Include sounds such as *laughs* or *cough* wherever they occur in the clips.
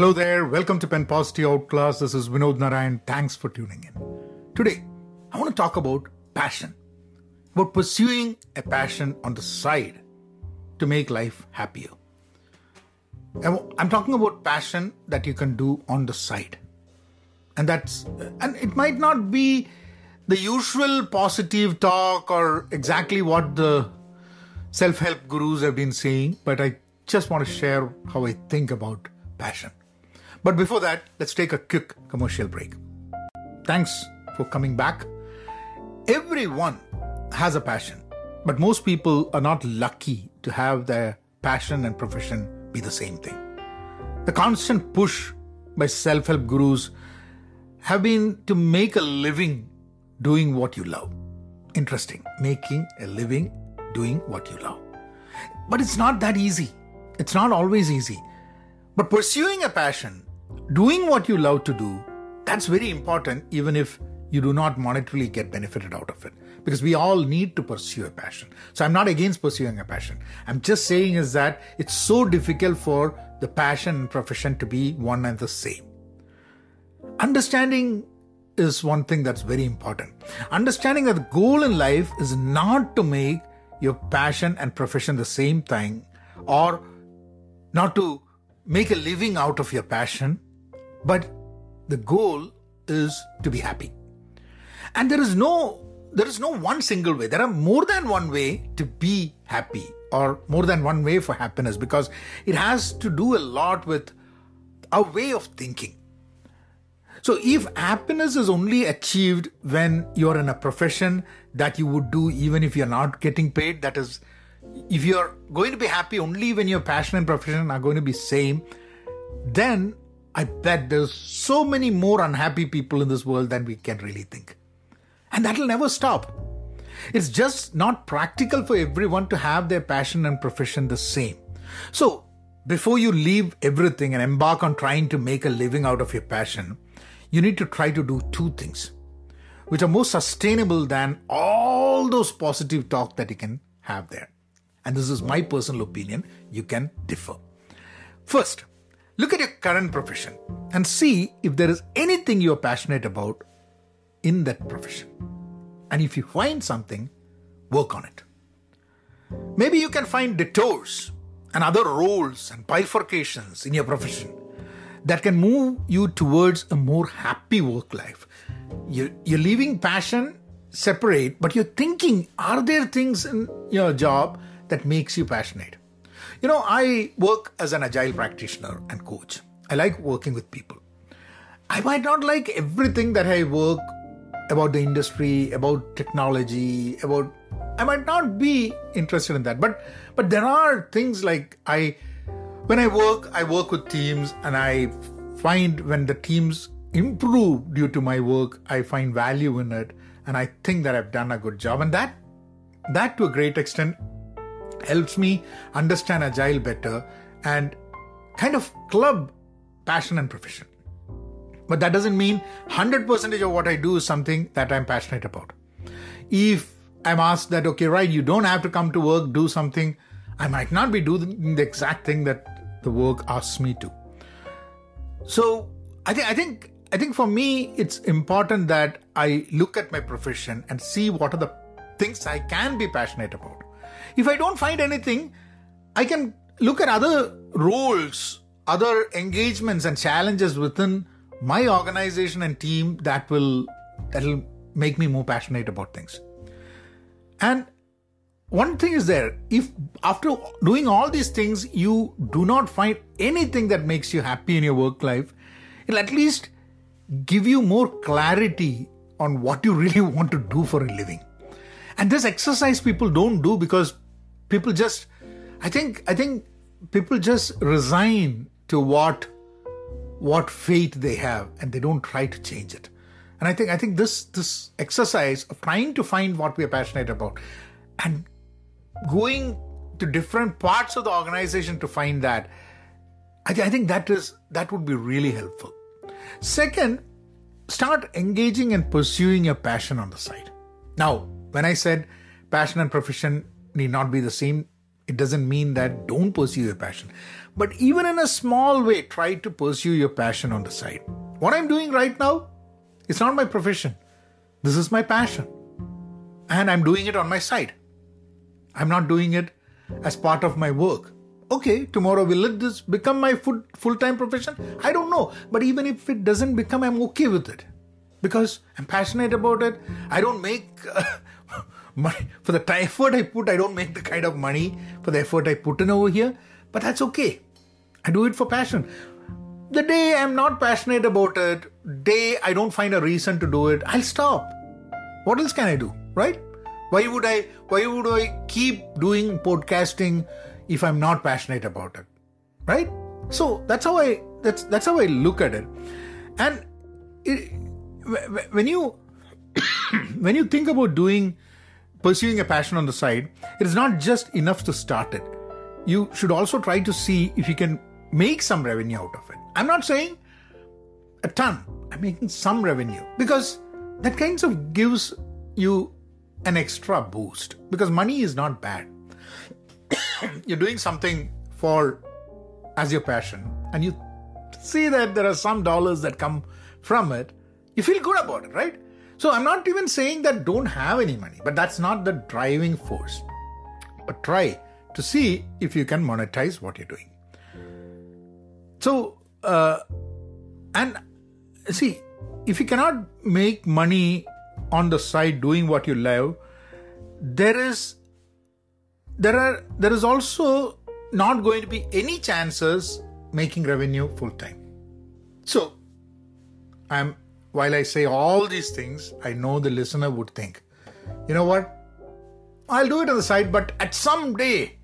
Hello there, welcome to Pen Positive Outclass. This is Vinod Narayan. Thanks for tuning in. Today, I want to talk about passion, about pursuing a passion on the side to make life happier. I'm talking about passion that you can do on the side. And that's, and it might not be the usual positive talk or exactly what the self help gurus have been saying, but I just want to share how I think about passion. But before that, let's take a quick commercial break. Thanks for coming back. Everyone has a passion, but most people are not lucky to have their passion and profession be the same thing. The constant push by self help gurus have been to make a living doing what you love. Interesting, making a living doing what you love. But it's not that easy. It's not always easy. But pursuing a passion doing what you love to do, that's very important, even if you do not monetarily get benefited out of it. Because we all need to pursue a passion. So I'm not against pursuing a passion. I'm just saying is that it's so difficult for the passion and profession to be one and the same. Understanding is one thing that's very important. Understanding that the goal in life is not to make your passion and profession the same thing or not to make a living out of your passion but the goal is to be happy. And there is no there is no one single way. There are more than one way to be happy or more than one way for happiness because it has to do a lot with our way of thinking. So if happiness is only achieved when you're in a profession that you would do even if you're not getting paid, that is if you're going to be happy only when your passion and profession are going to be same, then I bet there's so many more unhappy people in this world than we can really think. And that'll never stop. It's just not practical for everyone to have their passion and profession the same. So, before you leave everything and embark on trying to make a living out of your passion, you need to try to do two things which are more sustainable than all those positive talk that you can have there. And this is my personal opinion. You can differ. First, Look at your current profession and see if there is anything you're passionate about in that profession. And if you find something, work on it. Maybe you can find detours and other roles and bifurcations in your profession that can move you towards a more happy work life. You're, you're leaving passion separate, but you're thinking, are there things in your job that makes you passionate? You know, I work as an agile practitioner and coach. I like working with people. I might not like everything that I work about the industry, about technology, about I might not be interested in that. But but there are things like I when I work, I work with teams and I find when the teams improve due to my work, I find value in it and I think that I've done a good job. And that that to a great extent helps me understand agile better and kind of club passion and profession. But that doesn't mean 100% of what I do is something that I'm passionate about. If I'm asked that, okay, right, you don't have to come to work, do something, I might not be doing the exact thing that the work asks me to. So I think I think I think for me it's important that I look at my profession and see what are the things I can be passionate about. If I don't find anything, I can look at other roles, other engagements and challenges within my organization and team that will that'll make me more passionate about things. And one thing is there if after doing all these things you do not find anything that makes you happy in your work life it'll at least give you more clarity on what you really *laughs* want to do for a living and this exercise people don't do because people just i think i think people just resign to what what fate they have and they don't try to change it. And i think i think this this exercise of trying to find what we are passionate about and going to different parts of the organization to find that I, th- I think that is that would be really helpful. Second start engaging and pursuing your passion on the side. Now when i said passion and profession need not be the same It doesn't mean that don't pursue your passion. But even in a small way, try to pursue your passion on the side. What I'm doing right now, it's not my profession. This is my passion. And I'm doing it on my side. I'm not doing it as part of my work. Okay, tomorrow will let this become my full time profession? I don't know. But even if it doesn't become, I'm okay with it because I'm passionate about it. I don't make *laughs* money for the effort I put. I don't make the kind of money for the effort I put in over here, but that's okay. I do it for passion. The day I'm not passionate about it, day I don't find a reason to do it, I'll stop. What else can I do, right? Why would I why would I keep doing podcasting if I'm not passionate about it? Right? So that's how I that's that's how I look at it. And it, when you *coughs* when you think about doing pursuing a passion on the side, it is not just enough to start it. You should also try to see if you can make some revenue out of it. I'm not saying a ton. I'm making some revenue because that kind of gives you an extra boost because money is not bad. *coughs* You're doing something for as your passion and you see that there are some dollars that come from it, you feel good about it, right? So I'm not even saying that don't have any money, but that's not the driving force. But try to see if you can monetize what you're doing. So, uh, and see, if you cannot make money on the side doing what you love there is there are there is also not going to be any chances making revenue full time so i'm while i say all these things i know the listener would think you know what i'll do it on the side but at some day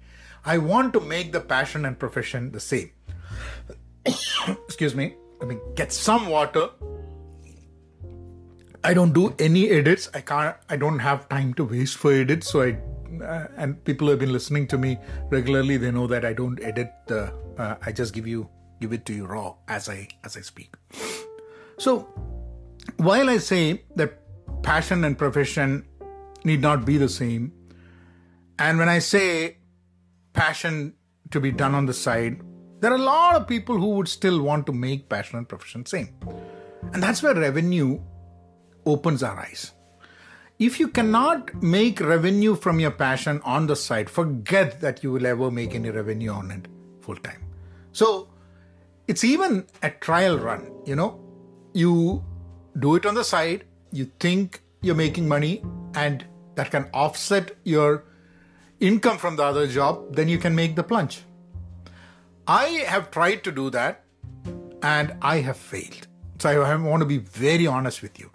i want to make the passion and profession the same *coughs* excuse me let me get some water I don't do any edits. I can't. I don't have time to waste for edits. So I uh, and people who have been listening to me regularly, they know that I don't edit. The, uh, I just give you give it to you raw as I as I speak. So while I say that passion and profession need not be the same, and when I say passion to be done on the side, there are a lot of people who would still want to make passion and profession same, and that's where revenue opens our eyes. If you cannot make revenue from your passion on the side, forget that you will ever make any revenue on it full time. So it's even a trial run, you know. You do it on the side, you think you're making money, and that can offset your income from the other job, then you can make the plunge. I have tried to do that and I have failed. So I want to be very honest with you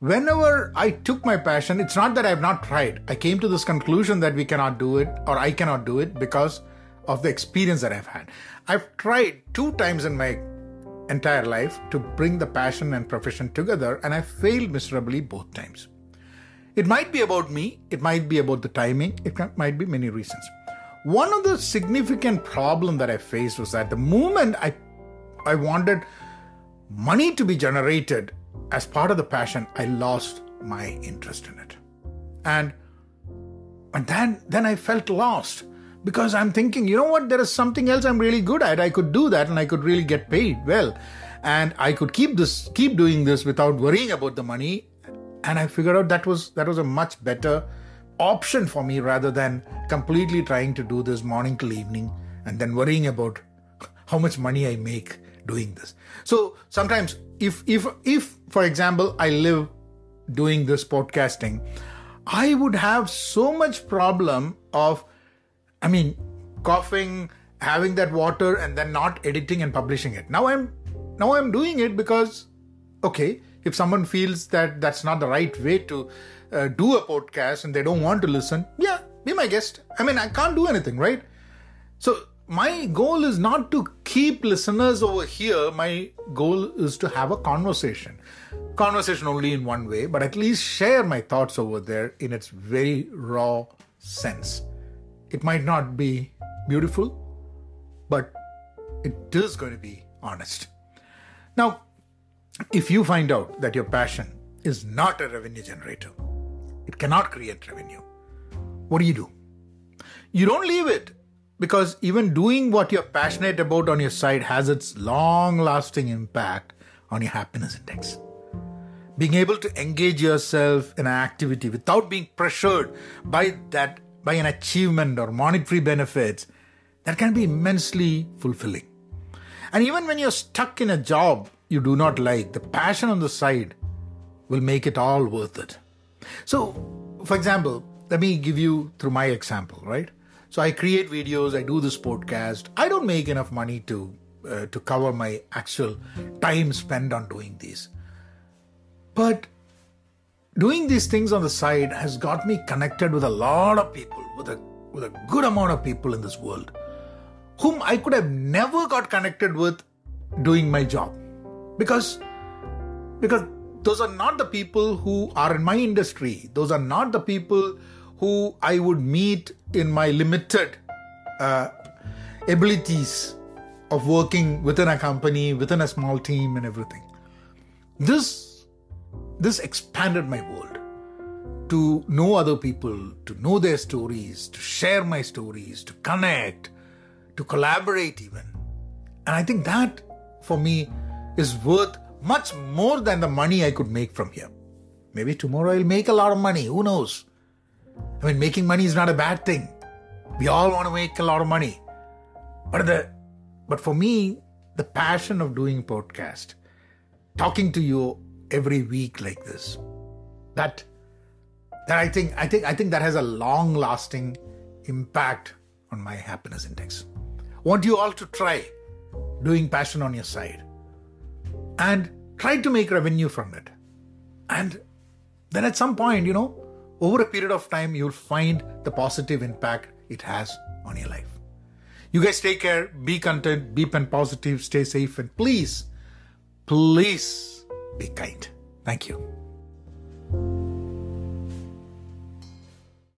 whenever I took my passion, it's not that I've not tried. I came to this conclusion that we cannot do it or I cannot do it because of the experience that I've had. I've tried two times in my entire life to bring the passion and profession together and I failed miserably both times. It might be about me, it might be about the timing, it might be many reasons. One of the significant problem that I faced was that the moment I I wanted money to be generated as part of the passion, I lost my interest in it. And and then then I felt lost because I'm thinking, you know what, there is something else I'm really good at. I could do that and I could really get paid well. And I could keep this keep doing this without worrying about the money. And I figured out that was that was a much better option for me rather than completely trying to do this morning till evening and then worrying about *laughs* how much money I make doing this. So sometimes if if if for example I live doing this podcasting, I would have so much problem of I mean coughing, having that water and then not editing and publishing it. Now I'm now I'm doing it because okay, if someone feels that that's not the right way to uh, do a podcast and they don't want to listen, yeah, be my guest. I mean, I can't do anything, right? So my goal is not to keep listeners over here. My goal is to have a conversation. Conversation only in one way, but at least share my thoughts over there in its very raw sense. It might not be beautiful, but it is going to be honest. Now, if you find out that your passion is not a revenue generator, it cannot create revenue, what do you do? You don't leave it because even doing what you're passionate about on your side has its long lasting impact on your happiness index. Being able to engage yourself in an activity without being pressured by that by an achievement or monetary benefits that can be immensely fulfilling. And even when you're stuck in a job you do not like, the passion on the side will make it all worth it. So, for example, let me give you through my example, right? So I create videos, I do this podcast. I don't make enough money to uh, to cover my actual time spent on doing these. But doing these things on the side has got me connected with a lot of people, with a with a good amount of people in this world, whom I could have never got connected with doing my job, because because those are not the people who are in my industry. Those are not the people who I would meet in my limited uh, abilities of working within a company, within a small team, and everything. This this expanded my world to know other people, to know their stories, to share my stories, to connect, to collaborate, even. And I think that for me is worth much more than the money I could make from here. Maybe tomorrow I'll make a lot of money, who knows? I mean, making money is not a bad thing. We all want to make a lot of money. But the but for me, the passion of doing podcast, talking to you every week like this, that that I think I think I think that has a long lasting impact on my happiness index. Want you all to try doing passion on your side and try to make revenue from it. And then at some point, you know, over a period of time, you'll find the positive impact it has on your life. You guys take care, be content, be pen positive, stay safe, and please, please be kind. Thank you.